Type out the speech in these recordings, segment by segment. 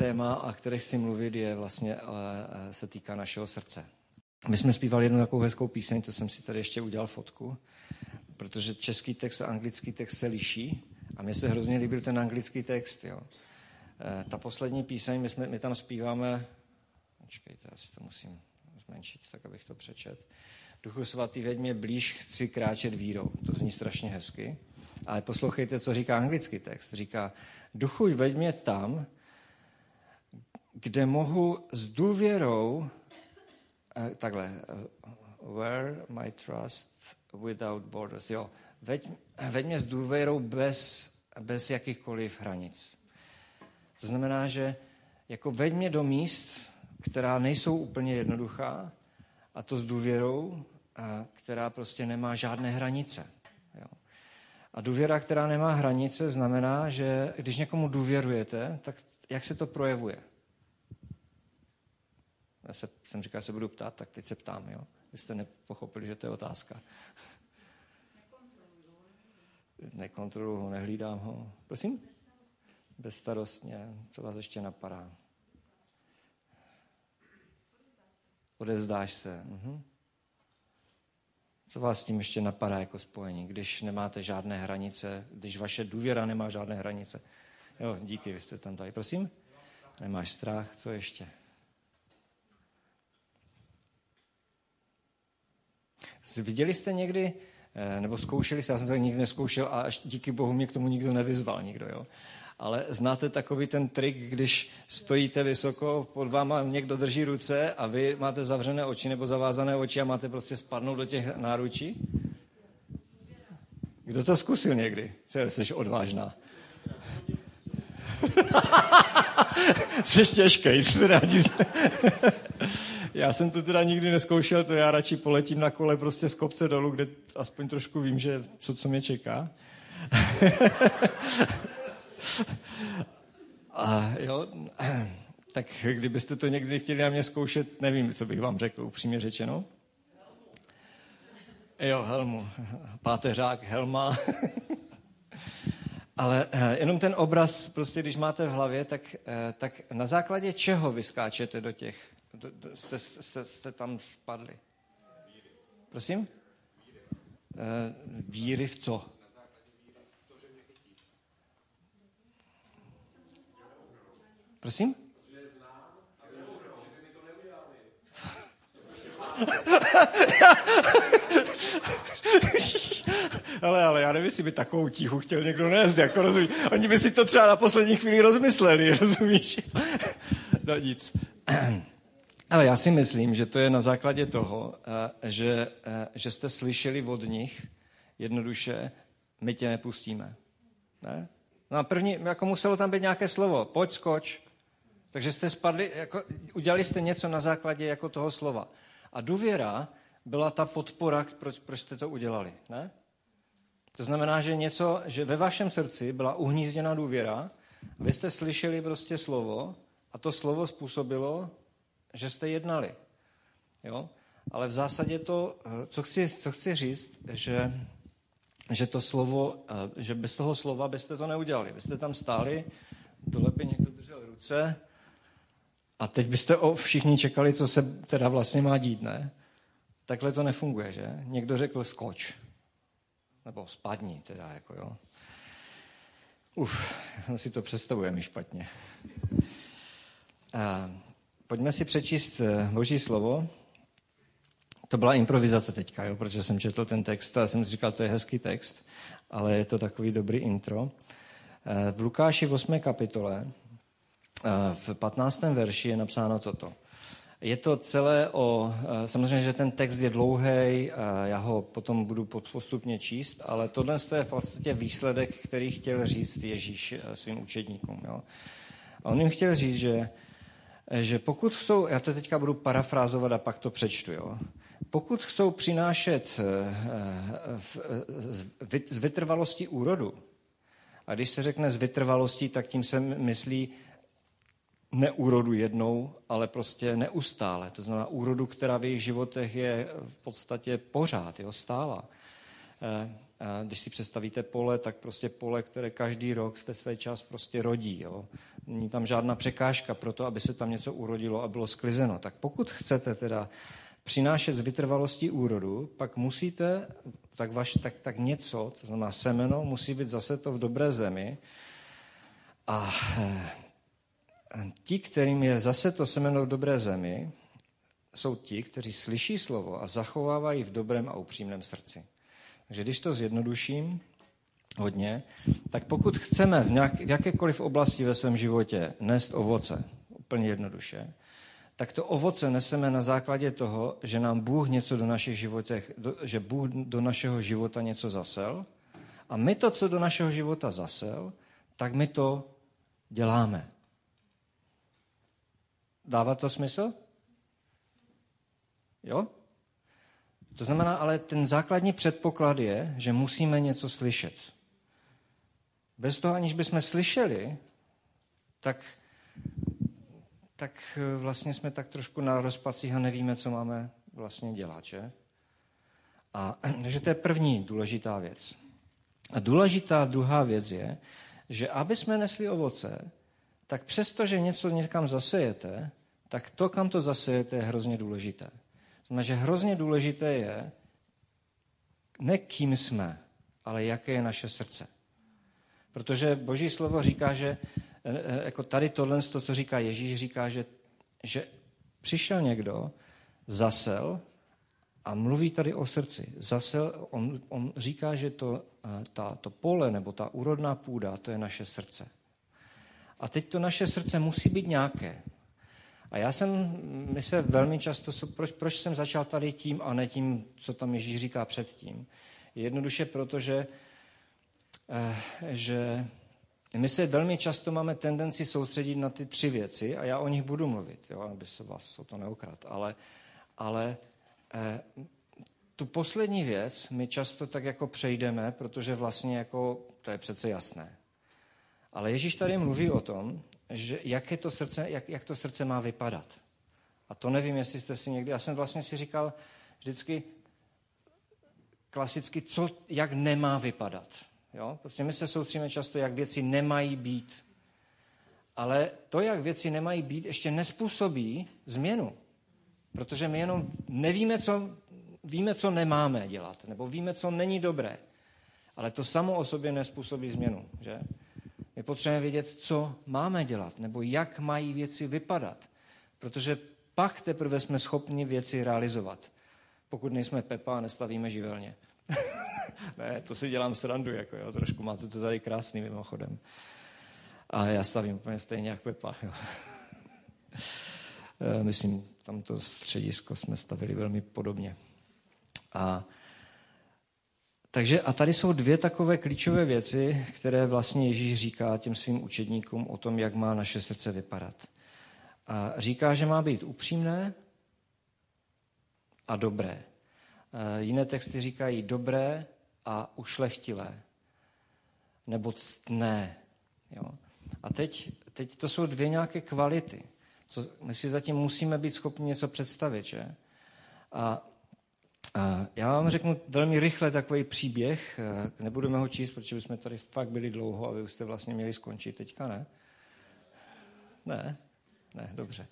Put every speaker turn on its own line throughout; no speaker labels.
téma, a které chci mluvit, je vlastně, se týká našeho srdce. My jsme zpívali jednu takovou hezkou píseň, to jsem si tady ještě udělal fotku, protože český text a anglický text se liší a mně se hrozně líbil ten anglický text. Jo. Eh, ta poslední píseň, my, jsme, my tam zpíváme, počkejte, já si to musím zmenšit, tak abych to přečet. Duchu svatý, veď mě blíž, chci kráčet vírou. To zní strašně hezky. Ale poslouchejte, co říká anglický text. Říká, duchu, veď mě tam, kde mohu s důvěrou, eh, takhle, eh, where my trust without borders, jo, veď, veď mě s důvěrou bez, bez jakýchkoliv hranic. To znamená, že jako veď mě do míst, která nejsou úplně jednoduchá, a to s důvěrou, a která prostě nemá žádné hranice. Jo. A důvěra, která nemá hranice, znamená, že když někomu důvěrujete, tak jak se to projevuje? Já se, jsem říkal, že se budu ptát, tak teď se ptám. Jo? Vy jste nepochopili, že to je otázka. Nekontroluji ho, nehlídám ho. Prosím? Bezstarostně. Co vás ještě napadá? Odezdáš se. Mhm. Co vás s tím ještě napadá jako spojení, když nemáte žádné hranice, když vaše důvěra nemá žádné hranice? Jo, díky, vy jste tam tady. Prosím? Nemáš strach, co ještě? Viděli jste někdy, eh, nebo zkoušeli jste, já jsem to nikdy neskoušel a až díky bohu mě k tomu nikdo nevyzval, nikdo, jo. Ale znáte takový ten trik, když stojíte vysoko, pod váma někdo drží ruce a vy máte zavřené oči nebo zavázané oči a máte prostě spadnout do těch náručí? Kdo to zkusil někdy? Jsi odvážná. Jsi těžkej, co rádi. Já jsem to teda nikdy neskoušel, to já radši poletím na kole prostě z kopce dolů, kde aspoň trošku vím, že co, co mě čeká. A jo, tak kdybyste to někdy chtěli na mě zkoušet, nevím, co bych vám řekl, upřímně řečeno. Jo, helmu. Páteřák, helma. Ale eh, jenom ten obraz, prostě když máte v hlavě, tak, eh, tak na základě čeho vyskáčete do těch jste, jste, jste tam spadli? Prosím? Eh, víry v co? Prosím? ale, ale já nevím, jestli by takovou tichu chtěl někdo nést, jako rozumí. Oni by si to třeba na poslední chvíli rozmysleli, rozumíš? no nic. Ale já si myslím, že to je na základě toho, eh, že, eh, že jste slyšeli od nich jednoduše, my tě nepustíme. Ne? No a první, jako muselo tam být nějaké slovo, pojď, skoč. Takže jste spadli, jako, udělali jste něco na základě jako toho slova. A důvěra byla ta podpora, proč, proč jste to udělali. Ne? To znamená, že něco, že ve vašem srdci byla uhnízděna důvěra, vy jste slyšeli prostě slovo a to slovo způsobilo, že jste jednali. Jo? Ale v zásadě to, eh, co chci, co chci říct, že, že to slovo, eh, že bez toho slova byste to neudělali. Byste tam stáli, dole by někdo držel ruce a teď byste o všichni čekali, co se teda vlastně má dít, ne? Takhle to nefunguje, že? Někdo řekl skoč. Nebo spadni, teda, jako jo. Uf, si to představujeme špatně. A Pojďme si přečíst eh, Boží slovo. To byla improvizace teďka, jo, protože jsem četl ten text a jsem si říkal, to je hezký text, ale je to takový dobrý intro. Eh, v Lukáši v 8. kapitole eh, v 15. verši je napsáno toto. Je to celé o, samozřejmě, že ten text je dlouhý, já ho potom budu postupně číst, ale tohle je v podstatě výsledek, který chtěl říct Ježíš svým učedníkům. Jo. A on jim chtěl říct, že že pokud chcou, já to teďka budu parafrázovat a pak to přečtu, jo. Pokud chcou přinášet eh, z vytrvalosti úrodu, a když se řekne z vytrvalostí, tak tím se myslí neúrodu jednou, ale prostě neustále. To znamená úrodu, která v jejich životech je v podstatě pořád, jo, stála. Když si představíte pole, tak prostě pole, které každý rok ve své čas prostě rodí. Jo. Není tam žádná překážka pro to, aby se tam něco urodilo a bylo sklizeno. Tak pokud chcete teda přinášet z vytrvalosti úrodu, pak musíte, tak, vaš, tak, tak něco, to znamená semeno, musí být zase to v dobré zemi. A eh, ti, kterým je zase to semeno v dobré zemi, jsou ti, kteří slyší slovo a zachovávají v dobrém a upřímném srdci. Takže když to zjednoduším hodně, tak pokud chceme v, nějak, v jakékoliv oblasti ve svém životě nést ovoce, úplně jednoduše, tak to ovoce neseme na základě toho, že nám Bůh něco do našich životech, do, že Bůh do našeho života něco zasel a my to, co do našeho života zasel, tak my to děláme. Dává to smysl? Jo? To znamená, ale ten základní předpoklad je, že musíme něco slyšet. Bez toho, aniž bychom slyšeli, tak, tak eh, vlastně jsme tak trošku na rozpacích a nevíme, co máme vlastně dělat, že? A, takže to je první důležitá věc. A důležitá druhá věc je, že aby jsme nesli ovoce, tak přesto, že něco někam zasejete, tak to, kam to zasejete, je hrozně důležité. Znamená, že hrozně důležité je, ne kým jsme, ale jaké je naše srdce. Protože Boží slovo říká, že e, e, jako tady tohle, to, co říká Ježíš, říká, že, že přišel někdo, zasel a mluví tady o srdci. Zasel, on, on říká, že to, e, ta, to pole nebo ta úrodná půda, to je naše srdce. A teď to naše srdce musí být nějaké. A já jsem, my se velmi často, proč, proč jsem začal tady tím a ne tím, co tam Ježíš říká předtím. Jednoduše proto, že, eh, že my se velmi často máme tendenci soustředit na ty tři věci a já o nich budu mluvit, jo, aby se vás o to neokrad. Ale, ale eh, tu poslední věc my často tak jako přejdeme, protože vlastně jako, to je přece jasné. Ale Ježíš tady mluví o tom, že jak, je to srdce, jak, jak to srdce má vypadat. A to nevím, jestli jste si někdy... Já jsem vlastně si říkal vždycky klasicky, co, jak nemá vypadat. Jo? Prostě my se soustříme často, jak věci nemají být. Ale to, jak věci nemají být, ještě nespůsobí změnu. Protože my jenom nevíme, co, víme, co nemáme dělat, nebo víme, co není dobré. Ale to samo o sobě nespůsobí změnu. Že? My potřebujeme vědět, co máme dělat, nebo jak mají věci vypadat. Protože pak teprve jsme schopni věci realizovat. Pokud nejsme Pepa a nestavíme živelně. ne, to si dělám srandu, jako jo, trošku máte to tady krásný mimochodem. A já stavím úplně stejně jak Pepa. Jo. Eh, myslím, tam to středisko jsme stavili velmi podobně. A takže a tady jsou dvě takové klíčové věci, které vlastně Ježíš říká těm svým učedníkům o tom, jak má naše srdce vypadat. A říká, že má být upřímné a dobré. E, jiné texty říkají dobré a ušlechtilé. Nebo ctné. Jo. A teď, teď to jsou dvě nějaké kvality. Co, my si zatím musíme být schopni něco představit, že? A já vám řeknu velmi rychle takový příběh, eh, nebudeme ho číst, protože bychom tady fakt byli dlouho a vy už jste vlastně měli skončit teďka, ne? Ne? Ne, dobře.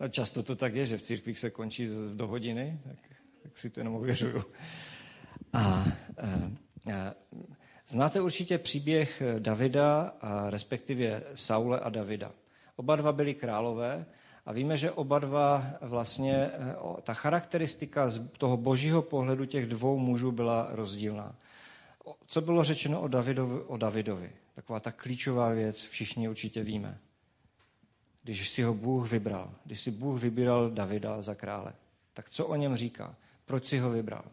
No, často to tak je, že v církvích se končí do hodiny, tak, tak si to jenom ověřuju. A, a, eh, a znáte určitě příběh Davida, a respektive Saule a Davida. Oba dva byli králové, a víme, že oba dva vlastně, eh, ta charakteristika z toho božího pohledu těch dvou mužů byla rozdílná. Co bylo řečeno o Davidovi? O Davidovi? Taková ta klíčová věc, všichni určitě víme. Když si ho Bůh vybral, když si Bůh vybíral Davida za krále, tak co o něm říká? Proč si ho vybral?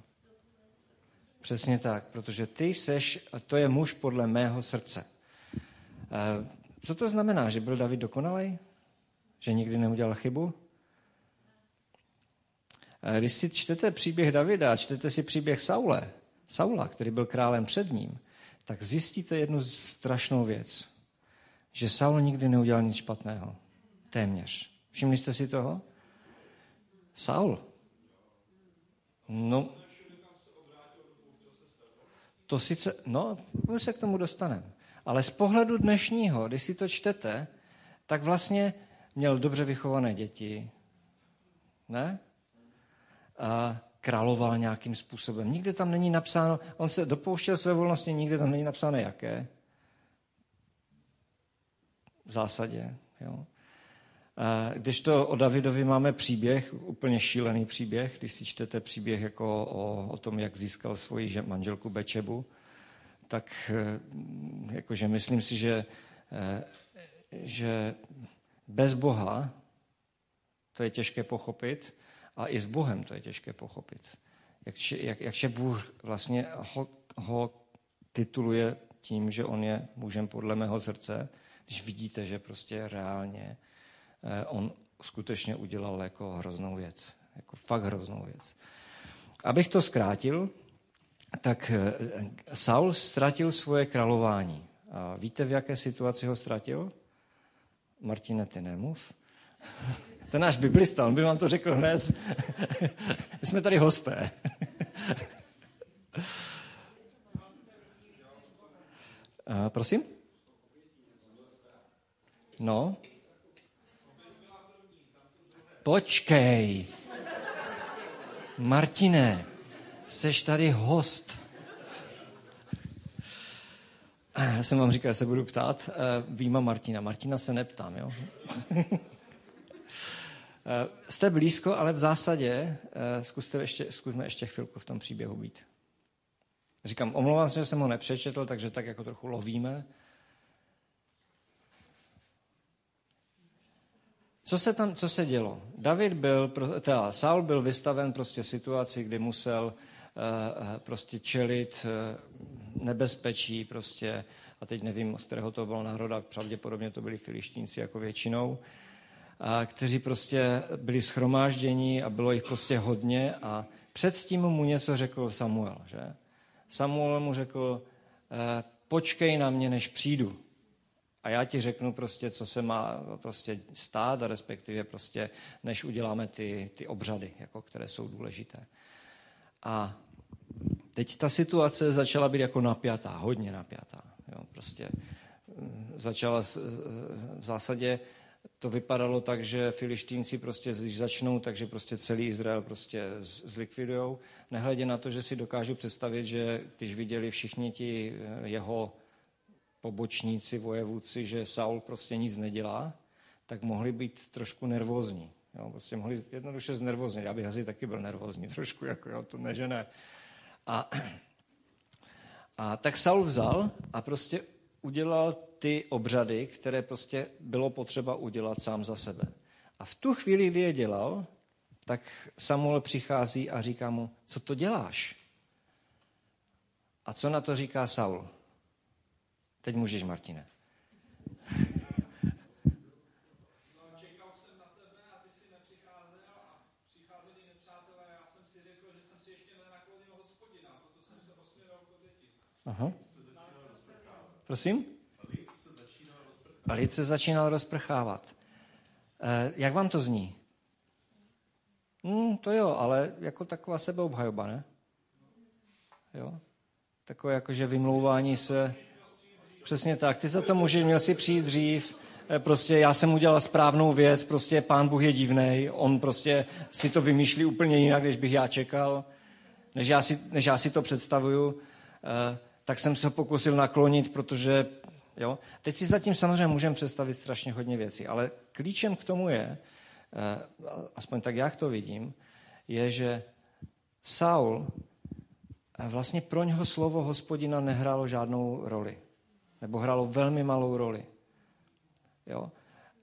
Přesně tak, protože ty seš, a to je muž podle mého srdce. Eh, co to znamená, že byl David dokonalý? Že nikdy neudělal chybu? Když si čtete příběh Davida, čtete si příběh Saule, Saula, který byl králem před ním, tak zjistíte jednu strašnou věc. Že Saul nikdy neudělal nic špatného. Téměř. Všimli jste si toho? Saul. No, to sice, no, už se k tomu dostaneme. Ale z pohledu dnešního, když si to čtete, tak vlastně měl dobře vychované děti, ne? A královal nějakým způsobem. Nikde tam není napsáno, on se dopouštěl své volnosti, nikde tam není napsáno jaké. V zásadě. Jo. Když to o Davidovi máme příběh, úplně šílený příběh, když si čtete příběh jako o, o tom, jak získal svoji manželku Bečebu, tak eh, jakože myslím si, že, eh, že bez Boha to je těžké pochopit a i s Bohem to je těžké pochopit. Jak, jak, jak Bůh vlastně ho, ho tituluje tím, že on je mužem podle mého srdce, když vidíte, že prostě reálně eh, on skutečně udělal jako hroznou věc. Jako fakt hroznou věc. Abych to zkrátil, tak eh, Saul ztratil svoje králování. A víte, v jaké situaci ho ztratil? Martine, ty nemluv. To je náš biblista, on by vám to řekl hned. My jsme tady hosté. A, prosím? No? Počkej. Martine, seš tady host. Já jsem vám říkal, že se budu ptát. Výma Martina. Martina se neptám, jo? Jste blízko, ale v zásadě zkuste ještě, zkusme ještě chvilku v tom příběhu být. Říkám, omlouvám se, že jsem ho nepřečetl, takže tak jako trochu lovíme. Co se tam, co se dělo? David byl, teda Saul byl vystaven prostě situaci, kdy musel prostě čelit nebezpečí prostě, a teď nevím, z kterého to bylo národa, pravděpodobně to byli filištínci jako většinou, a kteří prostě byli schromáždění a bylo jich prostě hodně a předtím mu něco řekl Samuel, že? Samuel mu řekl, uh, počkej na mě, než přijdu. A já ti řeknu prostě, co se má prostě stát, a respektive prostě, než uděláme ty, ty obřady, jako, které jsou důležité. A teď ta situace začala být jako napjatá, hodně napjatá. Jo, prostě mm, začala v zásadě to vypadalo tak, že filištínci prostě, když začnou, takže prostě celý Izrael prostě zlikvidujou. Nehledě na to, že si dokážu představit, že když viděli všichni ti eh, jeho pobočníci, vojevůdci, že Saul prostě nic nedělá, tak mohli být trošku nervózní. Jo, prostě mohli jednoduše znervózní. Já bych asi taky byl nervózní trošku, jako jo, to ne, že ne. A, a tak Saul vzal a prostě udělal ty obřady, které prostě bylo potřeba udělat sám za sebe. A v tu chvíli, kdy je dělal, tak Samuel přichází a říká mu, co to děláš? A co na to říká Saul? Teď můžeš, Martine. Aha. Prosím? Lid se začínal rozprchávat. Eh, jak vám to zní? Hmm, to jo, ale jako taková sebeobhajoba, ne? Jo? Takové jakože vymlouvání se Přesně tak. Ty za to můžeš, měl si přijít dřív, eh, prostě já jsem udělal správnou věc, prostě pán Bůh je divný, on prostě si to vymýšlí úplně jinak, než bych já čekal, než já si, než já si to představuju, eh, tak jsem se pokusil naklonit, protože, jo. Teď si zatím samozřejmě můžeme představit strašně hodně věcí, ale klíčem k tomu je, eh, aspoň tak jak to vidím, je, že Saul, vlastně pro něho slovo hospodina nehrálo žádnou roli nebo hrálo velmi malou roli. Jo?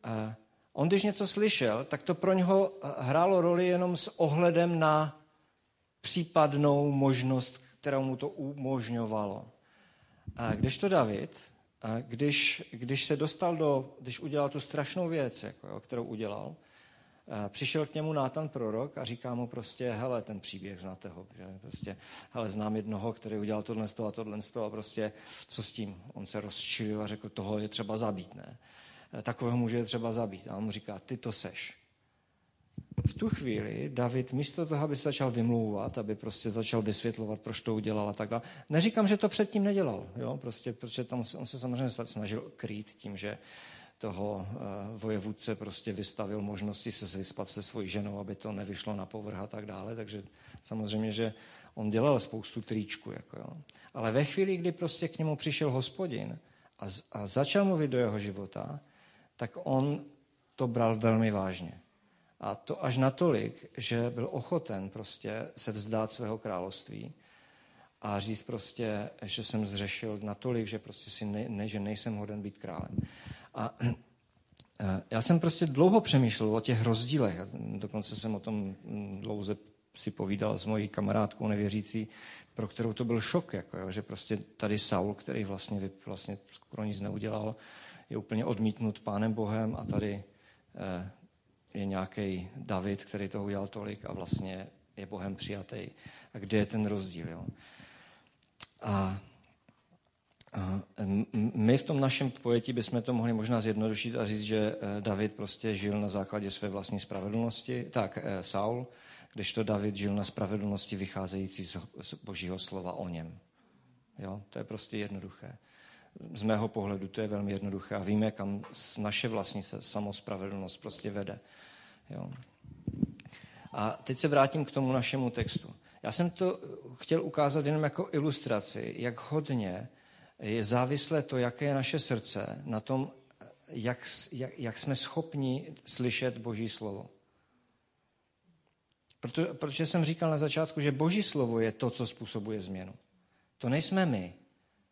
A on, když něco slyšel, tak to pro něho hrálo roli jenom s ohledem na případnou možnost, kterou mu to umožňovalo. Když to David, když, když se dostal do, když udělal tu strašnou věc, jako, jo, kterou udělal, přišel k němu Nátan prorok a říká mu prostě, hele, ten příběh, znáte ho, že prostě, hele, znám jednoho, který udělal tohle a tohle a prostě, co s tím? On se rozčilil a řekl, toho je třeba zabít, ne? Takového muže je třeba zabít. A on mu říká, ty to seš. V tu chvíli David místo toho, aby se začal vymlouvat, aby prostě začal vysvětlovat, proč to udělal a tak dále. Neříkám, že to předtím nedělal, jo? Prostě, protože tam on se samozřejmě snažil krýt tím, že toho uh, vojevůdce prostě vystavil možnosti se vyspat se svojí ženou, aby to nevyšlo na povrch a tak dále. Takže samozřejmě, že on dělal spoustu tričku. Jako jo. Ale ve chvíli, kdy prostě k němu přišel hospodin a, a začal mluvit do jeho života, tak on to bral velmi vážně. A to až natolik, že byl ochoten prostě se vzdát svého království a říct prostě, že jsem zřešil natolik, že prostě si ne, ne, že nejsem hoden být králem. A já jsem prostě dlouho přemýšlel o těch rozdílech. Dokonce jsem o tom dlouze si povídal s mojí kamarádkou nevěřící, pro kterou to byl šok, jako, jo, že prostě tady Saul, který vlastně, vlastně skoro nic neudělal, je úplně odmítnut pánem Bohem a tady eh, je nějaký David, který toho udělal tolik a vlastně je Bohem přijatý. A kde je ten rozdíl? Jo? A, a my v tom našem pojetí bychom to mohli možná zjednodušit a říct, že eh, David prostě žil na základě své vlastní spravedlnosti, tak eh, Saul, když to David žil na spravedlnosti vycházející z božího slova o něm. Jo? To je prostě jednoduché. Z mého pohledu to je velmi jednoduché a víme, kam naše vlastní samospravedlnost prostě vede. Jo? A teď se vrátím k tomu našemu textu. Já jsem to chtěl ukázat jenom jako ilustraci, jak hodně je závislé to, jaké je naše srdce, na tom, jak, jak, jak jsme schopni slyšet Boží slovo. Proto, protože jsem říkal na začátku, že Boží slovo je to, co způsobuje změnu. To nejsme my.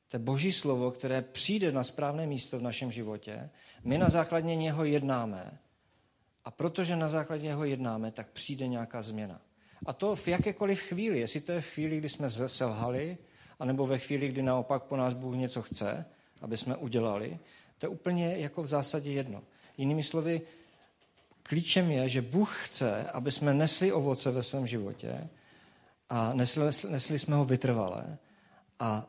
To Boží slovo, které přijde na správné místo v našem životě. My na základě něho jednáme. A protože na základě něho jednáme, tak přijde nějaká změna. A to v jakékoliv chvíli. Jestli to je v chvíli, kdy jsme selhali, anebo ve chvíli, kdy naopak po nás Bůh něco chce, aby jsme udělali, to je úplně jako v zásadě jedno. Jinými slovy, klíčem je, že Bůh chce, aby jsme nesli ovoce ve svém životě a nesli, nesli jsme ho vytrvalé. A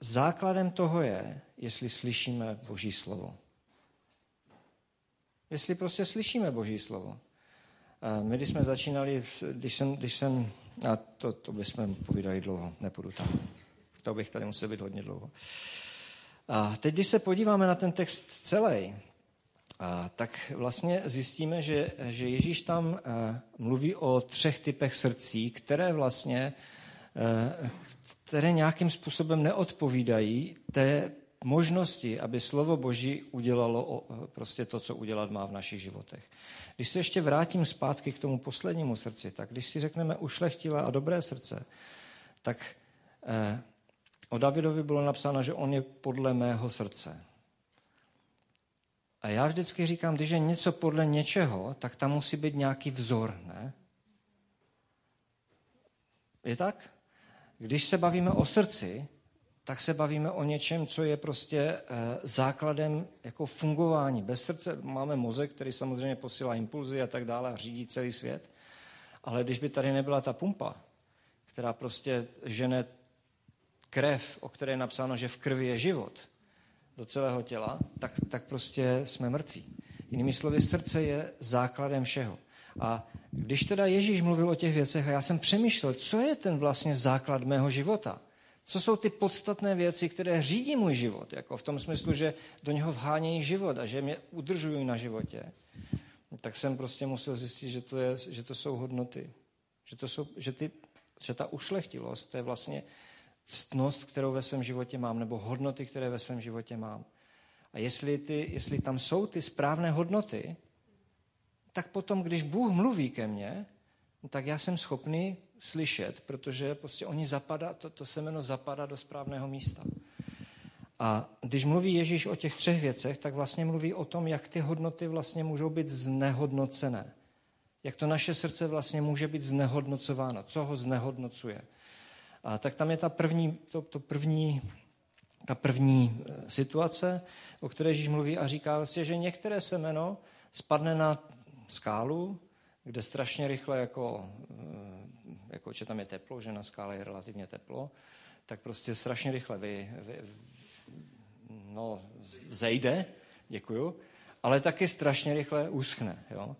základem toho je, jestli slyšíme Boží slovo. Jestli prostě slyšíme Boží slovo. My, když jsme začínali, když jsem, když jsem a to, to bychom povídali dlouho, nepůjdu tam. To bych tady musel být hodně dlouho. A teď, když se podíváme na ten text celý, a tak vlastně zjistíme, že, že Ježíš tam eh, mluví o třech typech srdcí, které vlastně eh, které nějakým způsobem neodpovídají té možnosti, aby slovo Boží udělalo prostě to, co udělat má v našich životech. Když se ještě vrátím zpátky k tomu poslednímu srdci, tak když si řekneme ušlechtilé a dobré srdce, tak eh, o Davidovi bylo napsáno, že on je podle mého srdce. A já vždycky říkám, když je něco podle něčeho, tak tam musí být nějaký vzor, ne? Je tak? Když se bavíme o srdci, tak se bavíme o něčem, co je prostě eh, základem jako fungování. Bez srdce máme mozek, který samozřejmě posílá impulzy a tak dále a řídí celý svět. Ale když by tady nebyla ta pumpa, která prostě žene krev, o které je napsáno, že v krvi je život, do celého těla, tak, tak prostě jsme mrtví. Jinými slovy, srdce je základem všeho. A když teda Ježíš mluvil o těch věcech a já jsem přemýšlel, co je ten vlastně základ mého života, co jsou ty podstatné věci, které řídí můj život, jako v tom smyslu, že do něho vhánějí život a že mě udržují na životě, tak jsem prostě musel zjistit, že to, je, že to jsou hodnoty. Že, to jsou, že, ty, že ta ušlechtilost, to je vlastně ctnost, kterou ve svém životě mám, nebo hodnoty, které ve svém životě mám. A jestli, ty, jestli tam jsou ty správné hodnoty, tak potom, když Bůh mluví ke mně, tak já jsem schopný slyšet, protože prostě oni zapadá, to, to semeno zapadá do správného místa. A když mluví Ježíš o těch třech věcech, tak vlastně mluví o tom, jak ty hodnoty vlastně můžou být znehodnocené. Jak to naše srdce vlastně může být znehodnocováno. Co ho znehodnocuje. A tak tam je ta první, to, to první, ta první eh, situace, o které Ježíš mluví a říká vlastně, že některé semeno spadne na skálu, kde strašně rychle, jako, eh, jako že tam je teplo, že na skále je relativně teplo, tak prostě strašně rychle vy, vy, no, zejde, děkuju, ale taky strašně rychle uschne. Jo?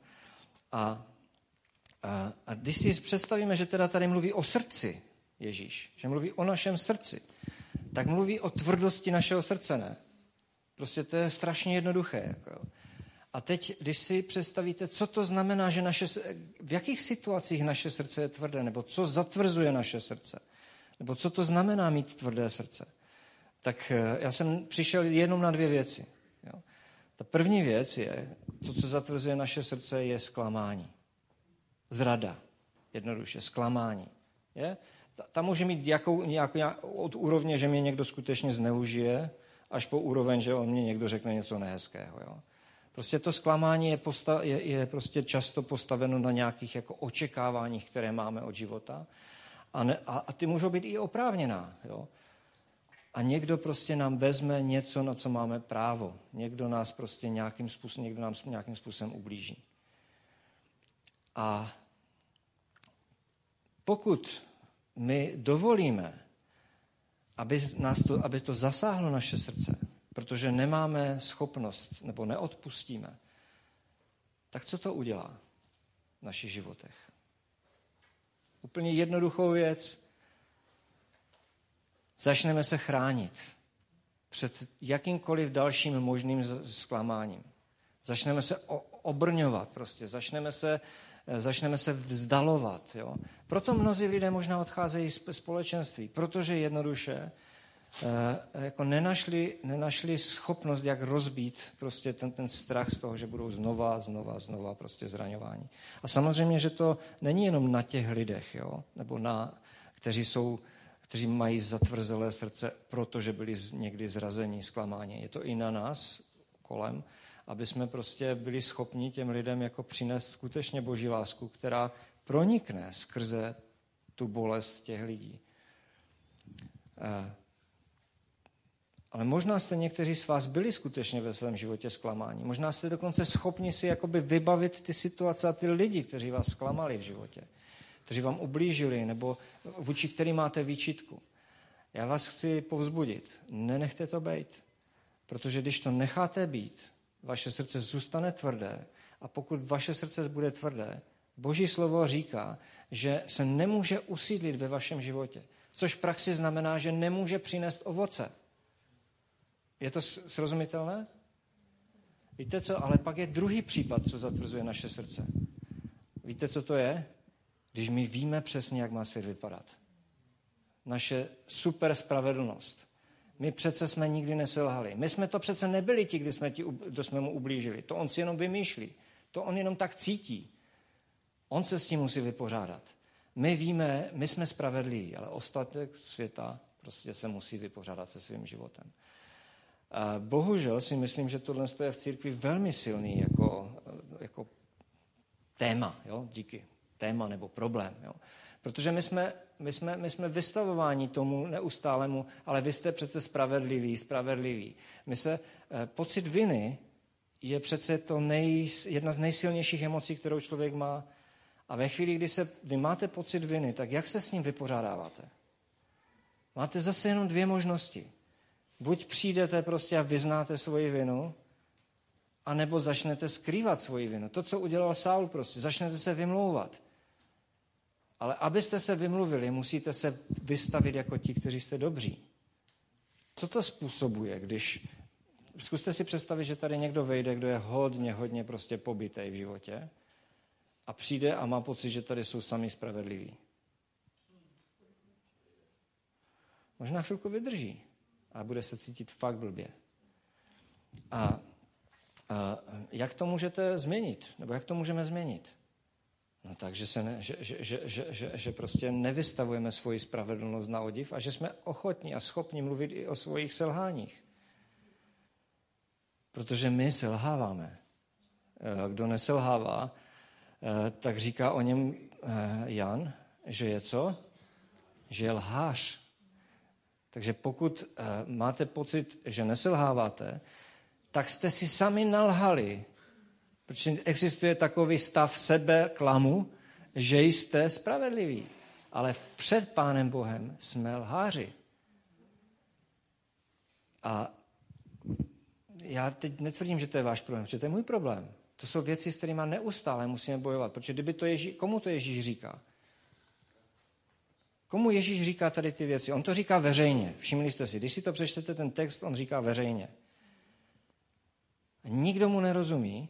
A A, a když si představíme, že teda tady mluví o srdci Ježíš, že mluví o našem srdci, tak mluví o tvrdosti našeho srdce, ne? Prostě to je strašně jednoduché. Jako. A teď, když si představíte, co to znamená, že naše, v jakých situacích naše srdce je tvrdé, nebo co zatvrzuje naše srdce, nebo co to znamená mít tvrdé srdce, tak eh, já jsem přišel jenom na dvě věci. Jo. Ta první věc je, to, co zatvrzuje naše srdce, je zklamání. Zrada. Jednoduše, zklamání. Je? Ta může mít jakou, nějakou, od úrovně, že mě někdo skutečně zneužije, až po úroveň, že on mě někdo řekne něco nehezkého. Jo? Prostě to zklamání je, posta, je, je prostě často postaveno na nějakých jako očekáváních, které máme od života. A, ne, a, a ty můžou být i oprávněná. Jo? A někdo prostě nám vezme něco, na co máme právo. Někdo nás prostě nějakým způsobem, někdo nám nějakým způsobem ublíží. A pokud my dovolíme, aby, nás to, aby to zasáhlo naše srdce, protože nemáme schopnost nebo neodpustíme, tak co to udělá v našich životech? Úplně jednoduchou věc. Začneme se chránit před jakýmkoliv dalším možným zklamáním. Začneme se obrňovat prostě, začneme se začneme se vzdalovat. Jo. Proto mnozí lidé možná odcházejí z společenství, protože jednoduše jako nenašli, nenašli schopnost, jak rozbít prostě ten, ten strach z toho, že budou znova, znova, znova prostě zraňováni. A samozřejmě, že to není jenom na těch lidech, jo, nebo na, kteří jsou kteří mají zatvrzelé srdce, protože byli někdy zrazení, zklamáni. Je to i na nás kolem, aby jsme prostě byli schopni těm lidem jako přinést skutečně boží lásku, která pronikne skrze tu bolest těch lidí. Eh, ale možná jste někteří z vás byli skutečně ve svém životě zklamáni. Možná jste dokonce schopni si jakoby vybavit ty situace a ty lidi, kteří vás zklamali v životě, kteří vám ublížili, nebo vůči který máte výčitku. Já vás chci povzbudit. Nenechte to být. Protože když to necháte být, vaše srdce zůstane tvrdé a pokud vaše srdce bude tvrdé, Boží slovo říká, že se nemůže usídlit ve vašem životě, což v praxi znamená, že nemůže přinést ovoce. Je to srozumitelné? Víte co, ale pak je druhý případ, co zatvrzuje naše srdce. Víte, co to je? Když my víme přesně, jak má svět vypadat. Naše super spravedlnost. My přece jsme nikdy neselhali. My jsme to přece nebyli ti, kdy jsme, ti, kdo jsme mu ublížili. To on si jenom vymýšlí. To on jenom tak cítí. On se s tím musí vypořádat. My víme, my jsme spravedliví, ale ostatek světa prostě se musí vypořádat se svým životem. A bohužel si myslím, že tohle je v církvi velmi silný jako, jako téma, jo? díky téma nebo problém. Jo? Protože my jsme, my, jsme, my jsme vystavováni tomu neustálemu, ale vy jste přece spravedliví, spravedliví. My se, eh, pocit viny je přece to nej, jedna z nejsilnějších emocí, kterou člověk má. A ve chvíli, kdy, se, kdy máte pocit viny, tak jak se s ním vypořádáváte? Máte zase jenom dvě možnosti. Buď přijdete prostě a vyznáte svoji vinu, anebo začnete skrývat svoji vinu. To, co udělal Saul prostě. Začnete se vymlouvat. Ale abyste se vymluvili, musíte se vystavit jako ti, kteří jste dobří. Co to způsobuje, když... Zkuste si představit, že tady někdo vejde, kdo je hodně, hodně prostě pobytej v životě a přijde a má pocit, že tady jsou sami spravedliví. Možná chvilku vydrží a bude se cítit fakt blbě. A, a jak to můžete změnit? Nebo jak to můžeme změnit? No takže se ne, že, že, že, že, že, že prostě nevystavujeme svoji spravedlnost na odiv a že jsme ochotní a schopni mluvit i o svojich selháních. Protože my selháváme. Eh, kdo neselhává, eh, tak říká o něm eh, Jan, že je co? Že je lhář. Takže pokud máte pocit, že neselháváte, tak jste si sami nalhali Protože existuje takový stav sebe klamu, že jste spravedliví. Ale před Pánem Bohem jsme lháři. A já teď netvrdím, že to je váš problém, že to je můj problém. To jsou věci, s kterými neustále musíme bojovat. Protože kdyby to Ježí, komu to Ježíš říká? Komu Ježíš říká tady ty věci? On to říká veřejně. Všimli jste si, když si to přečtete, ten text, on říká veřejně. A nikdo mu nerozumí.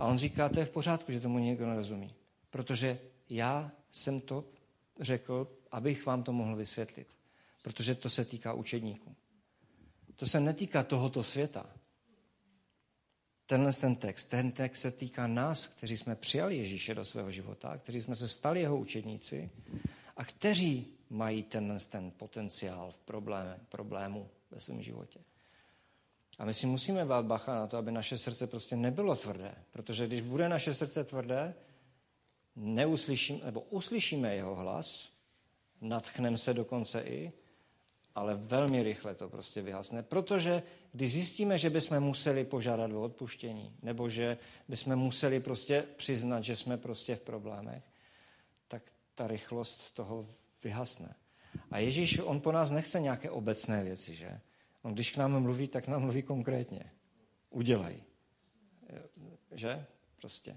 A on říká, to je v pořádku, že tomu nikdo nerozumí. Protože já jsem to řekl, abych vám to mohl vysvětlit. Protože to se týká učedníků. To se netýká tohoto světa. Tenhle ten text, ten text se týká nás, kteří jsme přijali Ježíše do svého života, kteří jsme se stali jeho učedníci a kteří mají tenhle ten potenciál v problému, problému ve svém životě. A my si musíme bát bacha na to, aby naše srdce prostě nebylo tvrdé. Protože když bude naše srdce tvrdé, neuslyšíme, nebo uslyšíme jeho hlas, natchneme se dokonce i, ale velmi rychle to prostě vyhasne. Protože když zjistíme, že bychom museli požádat o odpuštění, nebo že bychom museli prostě přiznat, že jsme prostě v problémech, ta rychlost toho vyhasne. A Ježíš, on po nás nechce nějaké obecné věci, že? On když k nám mluví, tak nám mluví konkrétně. Udělej. Že? Prostě.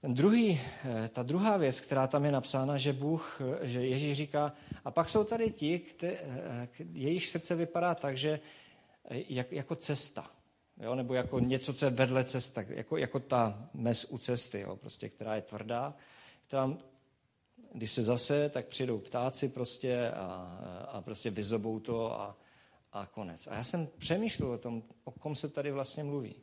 Ten druhý, eh, ta druhá věc, která tam je napsána, že Bůh, eh, že Ježíš říká, a pak jsou tady ti, kte, eh, jejich srdce vypadá tak, že jak, jako cesta, jo? nebo jako něco, co je vedle cesta, jako, jako ta mes u cesty, jo? Prostě, která je tvrdá, která, když se zase, tak přijdou ptáci prostě a, a prostě vyzobou to a, a konec. A já jsem přemýšlel o tom, o kom se tady vlastně mluví.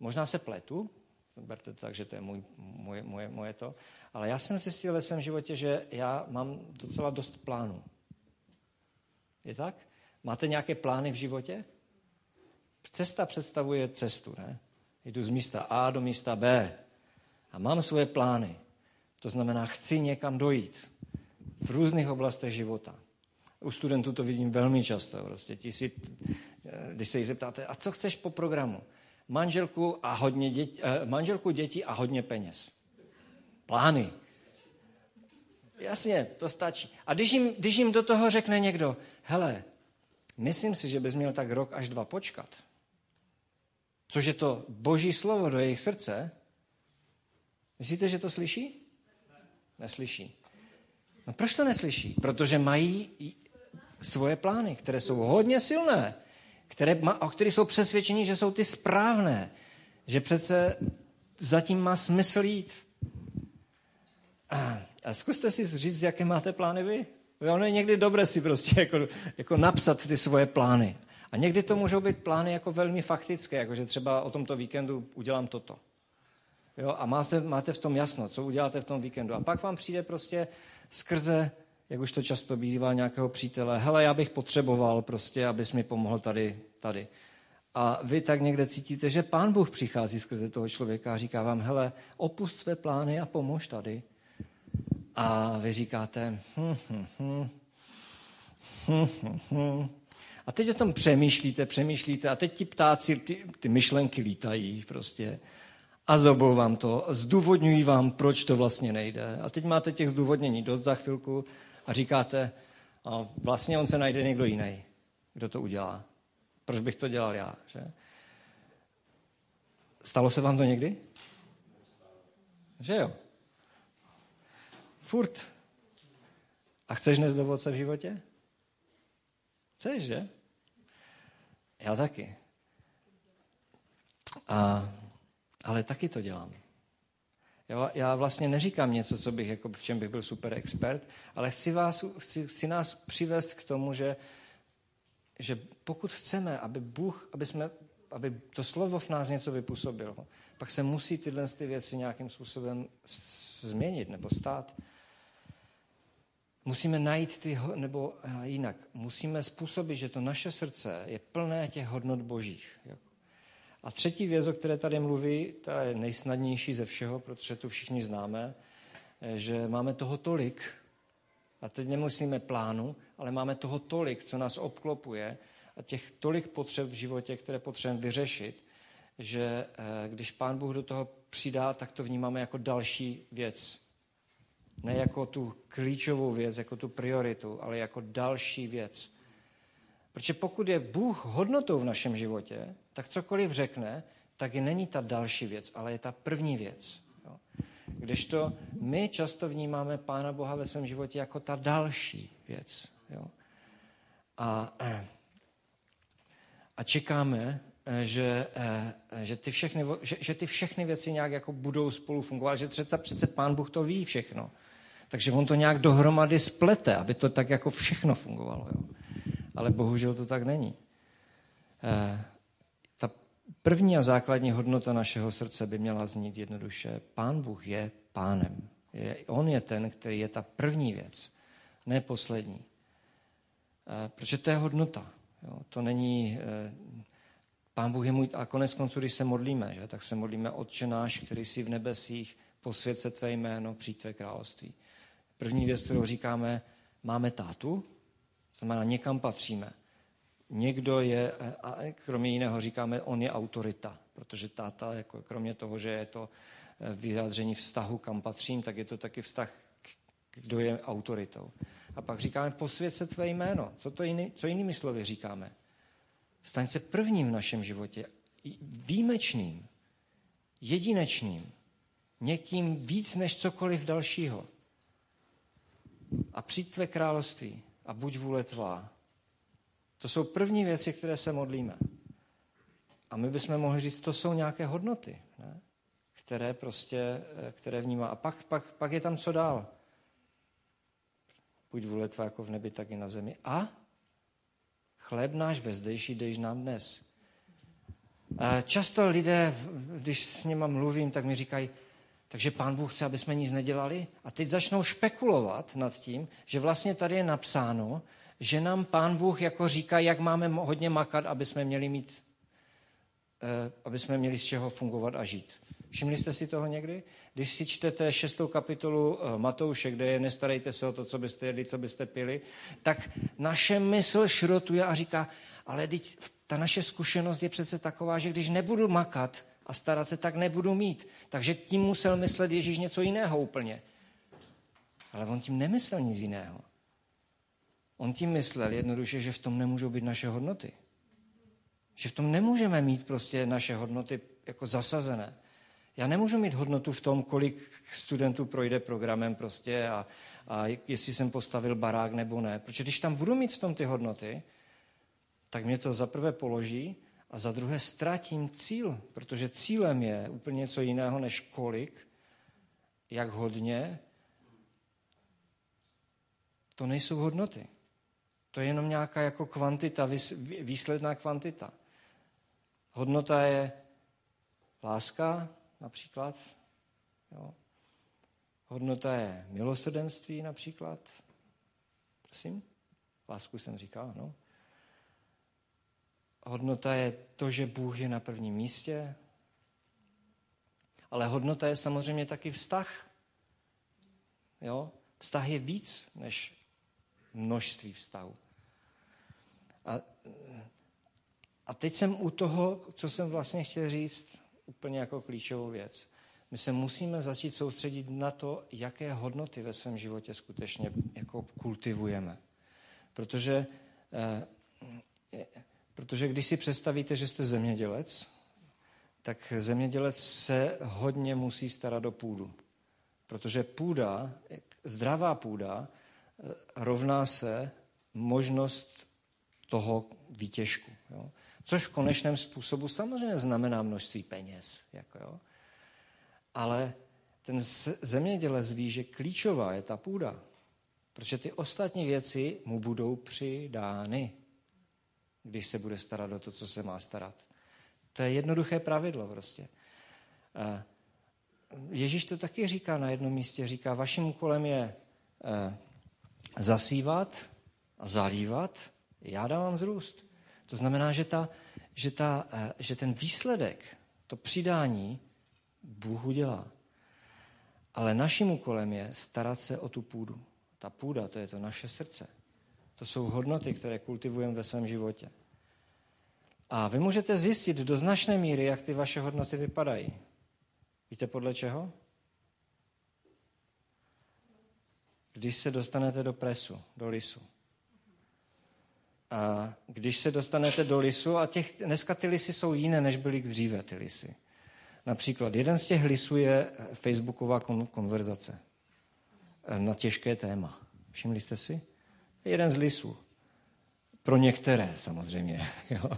Možná se pletu, berte to tak, že to je můj, moje, moje, moje to, ale já jsem zjistil ve svém životě, že já mám docela dost plánů. Je tak? Máte nějaké plány v životě? Cesta představuje cestu, ne? Jdu z místa A do místa B a mám svoje plány. To znamená, chci někam dojít v různých oblastech života. U studentů to vidím velmi často. Prostě ti si, když se jich zeptáte, a co chceš po programu? Manželku, a hodně děti, eh, manželku, děti a hodně peněz. Plány. Jasně, to stačí. A když jim, když jim do toho řekne někdo, hele, myslím si, že bys měl tak rok až dva počkat, což je to boží slovo do jejich srdce, myslíte, že to slyší? Neslyší. No proč to neslyší? Protože mají svoje plány, které jsou hodně silné, které, o kterých jsou přesvědčeni, že jsou ty správné, že přece zatím má smysl jít. A, a zkuste si říct, jaké máte plány vy. Ono je někdy dobré si prostě jako, jako napsat ty svoje plány. A někdy to můžou být plány jako velmi faktické, jako že třeba o tomto víkendu udělám toto. Jo, a máte, máte v tom jasno, co uděláte v tom víkendu. A pak vám přijde prostě skrze, jak už to často bývá, nějakého přítele, hele, já bych potřeboval prostě, abys mi pomohl tady, tady. A vy tak někde cítíte, že pán Bůh přichází skrze toho člověka a říká vám, hele, opust své plány a pomož tady. A vy říkáte, hm, hm, hm, hm, hm, hm. A teď o tom přemýšlíte, přemýšlíte a teď ti ptáci, ty, ty myšlenky lítají prostě a zobou vám to, zdůvodňují vám, proč to vlastně nejde. A teď máte těch zdůvodnění dost za chvilku a říkáte, a vlastně on se najde někdo jiný, kdo to udělá. Proč bych to dělal já? Že? Stalo se vám to někdy? Že jo? Furt. A chceš dnes dovodce v životě? Chceš, že? Já taky. A ale taky to dělám. Já, já vlastně neříkám něco, co bych, jako v čem bych byl super expert, ale chci, vás, chci, chci nás přivést k tomu, že, že pokud chceme, aby Bůh, aby, jsme, aby to slovo v nás něco vypůsobilo, pak se musí tyhle ty věci nějakým způsobem změnit nebo stát. Musíme najít ty, nebo jinak, musíme způsobit, že to naše srdce je plné těch hodnot božích. Jako a třetí věc, o které tady mluví, ta je nejsnadnější ze všeho, protože tu všichni známe, že máme toho tolik, a teď nemyslíme plánu, ale máme toho tolik, co nás obklopuje a těch tolik potřeb v životě, které potřebujeme vyřešit, že eh, když Pán Bůh do toho přidá, tak to vnímáme jako další věc. Ne jako tu klíčovou věc, jako tu prioritu, ale jako další věc. Protože pokud je Bůh hodnotou v našem životě, tak cokoliv řekne, tak není ta další věc, ale je ta první věc. Jo. Kdežto my často vnímáme Pána Boha ve svém životě jako ta další věc. Jo. A, a čekáme, že, že, ty všechny, že, že ty všechny věci nějak jako budou spolu fungovat, že přece, přece Pán Bůh to ví všechno. Takže on to nějak dohromady splete, aby to tak jako všechno fungovalo. Jo. Ale bohužel to tak není. První a základní hodnota našeho srdce by měla znít jednoduše. Pán Bůh je pánem. Je, on je ten, který je ta první věc, ne poslední. Eh, protože to je hodnota. To není... Eh, Pán Bůh je můj... A konec konců, když se modlíme, že, tak se modlíme Otče náš, který jsi v nebesích, posvěd se tvé jméno, přijď tvé království. První věc, kterou říkáme, máme tátu, znamená někam patříme. Někdo je, a kromě jiného říkáme, on je autorita, protože táta, jako kromě toho, že je to eh, vyjádření vztahu, kam patřím, tak je to taky vztah, kdo je autoritou. A pak říkáme, posvěd se tvé jméno. Co, to jiný, co jinými slovy říkáme? Staň se prvním v našem životě, výjimečným, jedinečným, někým víc než cokoliv dalšího. A přijď tvé království a buď vůle tvá. To jsou první věci, které se modlíme. A my bychom mohli říct, to jsou nějaké hodnoty, ne? které prostě, eh, které vnímá. A pak, pak, pak je tam co dál. Buď vůle tvá jako v nebi, tak i na zemi. A chléb náš ve zdejší dejš nám dnes. A často lidé, když s nimi mluvím, tak mi říkají, takže pán Bůh chce, aby jsme nic nedělali. A teď začnou špekulovat nad tím, že vlastně tady je napsáno, že nám pán Bůh jako říká, jak máme hodně makat, aby jsme měli mít, eh, aby jsme měli z čeho fungovat a žít. Všimli jste si toho někdy? Když si čtete šestou kapitolu eh, Matouše, kde je nestarejte se o to, co byste jedli, co byste pili, tak naše mysl šrotuje a říká, ale teď ta naše zkušenost je přece taková, že když nebudu makat a starat se, tak nebudu mít. Takže tím musel myslet Ježíš něco jiného úplně. Ale on tím nemyslel nic jiného. On tím myslel jednoduše, že v tom nemůžou být naše hodnoty. Že v tom nemůžeme mít prostě naše hodnoty jako zasazené. Já nemůžu mít hodnotu v tom, kolik studentů projde programem prostě a, a jestli jsem postavil barák nebo ne. Protože když tam budu mít v tom ty hodnoty, tak mě to za prvé položí a za druhé ztratím cíl, protože cílem je úplně něco jiného než kolik, jak hodně. To nejsou hodnoty. To je jenom nějaká jako kvantita, výsledná kvantita. Hodnota je láska například. Jo. Hodnota je milosrdenství například. Prosím? Lásku jsem říkal, no. Hodnota je to, že Bůh je na prvním místě, ale hodnota je samozřejmě taky vztah. Jo? Vztah je víc než množství vztahů. A, a teď jsem u toho, co jsem vlastně chtěl říct, úplně jako klíčovou věc. My se musíme začít soustředit na to, jaké hodnoty ve svém životě skutečně jako kultivujeme. Protože, eh, protože když si představíte, že jste zemědělec, tak zemědělec se hodně musí starat o půdu. Protože půda, zdravá půda, eh, rovná se možnost toho výtěžku. Jo? Což v konečném způsobu samozřejmě znamená množství peněz. Jako jo? Ale ten zemědělec ví, že klíčová je ta půda, protože ty ostatní věci mu budou přidány, když se bude starat o to, co se má starat. To je jednoduché pravidlo prostě. Ježíš to taky říká na jednom místě. Říká, vaším úkolem je eh, zasívat a zalívat, já dávám zrůst. To znamená, že, ta, že, ta, eh, že ten výsledek, to přidání, Bůh udělá. Ale naším úkolem je starat se o tu půdu. Ta půda, to je to naše srdce. To jsou hodnoty, které kultivujeme ve svém životě. A vy můžete zjistit do značné míry, jak ty vaše hodnoty vypadají. Víte podle čeho? Když se dostanete do presu, do lisu. A když se dostanete do lisu, a těch, dneska ty lisy jsou jiné, než byly dříve ty lisy. Například jeden z těch lisů je facebooková kon- konverzace na těžké téma. Všimli jste si? Jeden z lisů. Pro některé samozřejmě. Jo.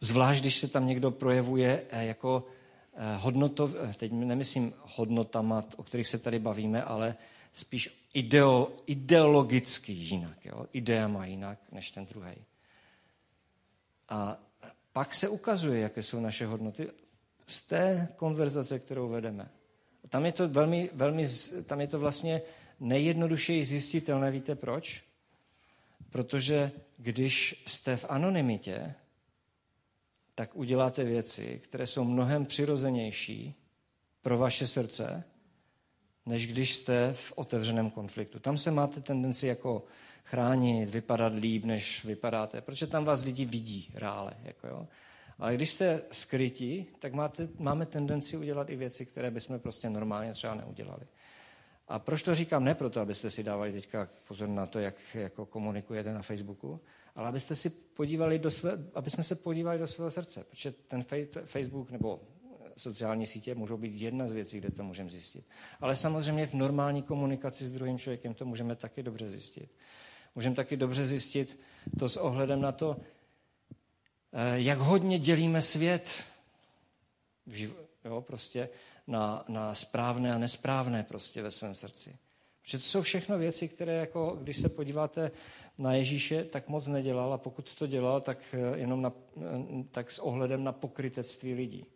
Zvlášť, když se tam někdo projevuje eh, jako eh, hodnotov, teď nemyslím hodnotama, o kterých se tady bavíme, ale spíš ideo, ideologicky jinak, jo? ideama jinak než ten druhý. A pak se ukazuje, jaké jsou naše hodnoty z té konverzace, kterou vedeme. Tam je to, velmi, velmi, tam je to vlastně nejjednodušeji zjistitelné. Víte proč? Protože když jste v anonymitě, tak uděláte věci, které jsou mnohem přirozenější pro vaše srdce, než když jste v otevřeném konfliktu. Tam se máte tendenci jako chránit, vypadat líp, než vypadáte, protože tam vás lidi vidí reále. Jako jo. Ale když jste skryti, tak máte, máme tendenci udělat i věci, které bychom prostě normálně třeba neudělali. A proč to říkám? Ne proto, abyste si dávali teďka pozor na to, jak jako komunikujete na Facebooku, ale abyste si podívali do své, aby jsme se podívali do svého srdce. Protože ten Facebook nebo sociální sítě můžou být jedna z věcí, kde to můžeme zjistit. Ale samozřejmě v normální komunikaci s druhým člověkem to můžeme taky dobře zjistit. Můžeme taky dobře zjistit to s ohledem na to, eh, jak hodně dělíme svět. Jo, prostě na, na správné a nesprávné prostě ve svém srdci. Protože to jsou všechno věci, které, jako, když se podíváte na Ježíše, tak moc nedělal a pokud to dělal, tak eh, jenom na, eh, tak s ohledem na pokrytectví lidí.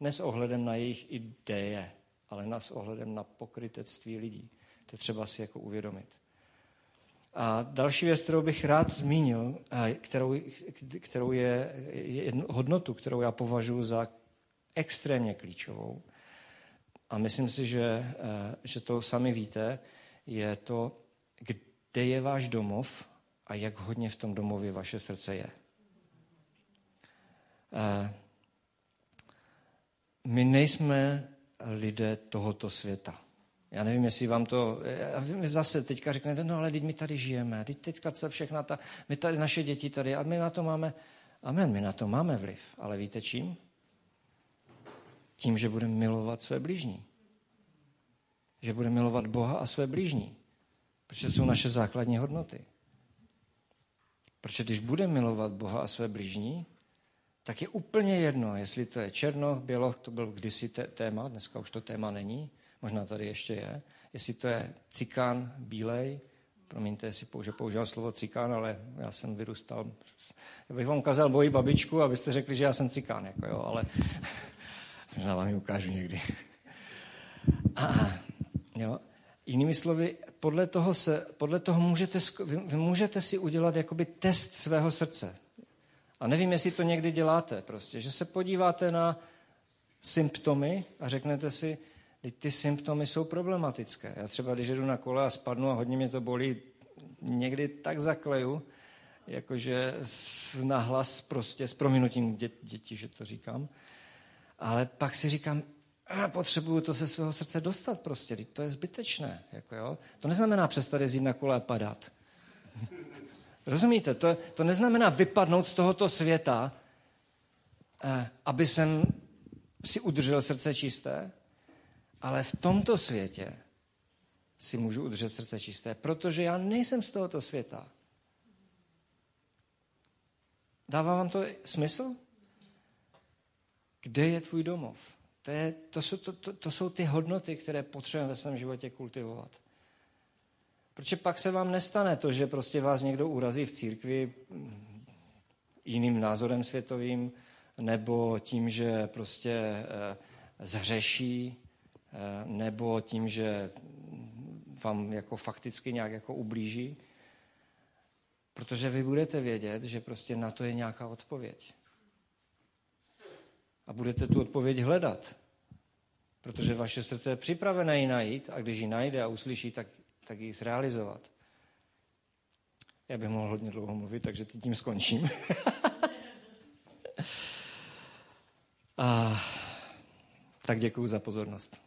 Ne s ohledem na jejich ideje, ale na s ohledem na pokrytectví lidí. To třeba si jako uvědomit. A další věc, kterou bych rád zmínil, kterou, kterou je, je jednu hodnotu, kterou já považuji za extrémně klíčovou, a myslím si, že, eh, že to sami víte, je to, kde je váš domov a jak hodně v tom domově vaše srdce je. My nejsme lidé tohoto světa. Já nevím, jestli vám to... Vy zase teďka řeknete, no ale teď my tady žijeme, teď teďka se všechna ta... My tady, naše děti tady, a my na to máme... Amen, my na to máme vliv. Ale víte čím? Tím, že budeme milovat své blížní. Že budeme milovat Boha a své blížní. Protože to jsou naše základní hodnoty. Protože když budeme milovat Boha a své blížní, tak je úplně jedno, jestli to je černoch, běloch, to byl kdysi téma, dneska už to téma není, možná tady ještě je, jestli to je cikán, bílej, promiňte, jestli použil, používám slovo cikán, ale já jsem vyrůstal, já bych vám ukázal moji babičku, abyste řekli, že já jsem cikán, jako jo, ale možná vám ji ukážu někdy. A, jo. Jinými slovy, podle toho, se, podle toho můžete, vy, vy můžete si udělat jakoby test svého srdce. A nevím, jestli to někdy děláte, prostě, že se podíváte na symptomy a řeknete si, ty symptomy jsou problematické. Já třeba, když jdu na kole a spadnu a hodně mě to bolí, někdy tak zakleju, jakože nahlas prostě s prominutím dě, dětí, že to říkám. Ale pak si říkám, a potřebuju to ze svého srdce dostat prostě, to je zbytečné. Jako jo. To neznamená přestat jezdit na kole a padat. Rozumíte? To, to neznamená vypadnout z tohoto světa, eh, aby jsem si udržel srdce čisté, ale v tomto světě si můžu udržet srdce čisté, protože já nejsem z tohoto světa. Dává vám to smysl? Kde je tvůj domov? To, je, to, jsou, to, to, to jsou ty hodnoty, které potřebujeme ve svém životě kultivovat. Protože pak se vám nestane to, že prostě vás někdo urazí v církvi jiným názorem světovým, nebo tím, že prostě eh, zhřeší, eh, nebo tím, že vám jako fakticky nějak jako ublíží. Protože vy budete vědět, že prostě na to je nějaká odpověď. A budete tu odpověď hledat. Protože vaše srdce je připravené ji najít a když ji najde a uslyší, tak tak ji zrealizovat. Já bych mohl hodně dlouho mluvit, takže tím skončím. a, tak děkuji za pozornost.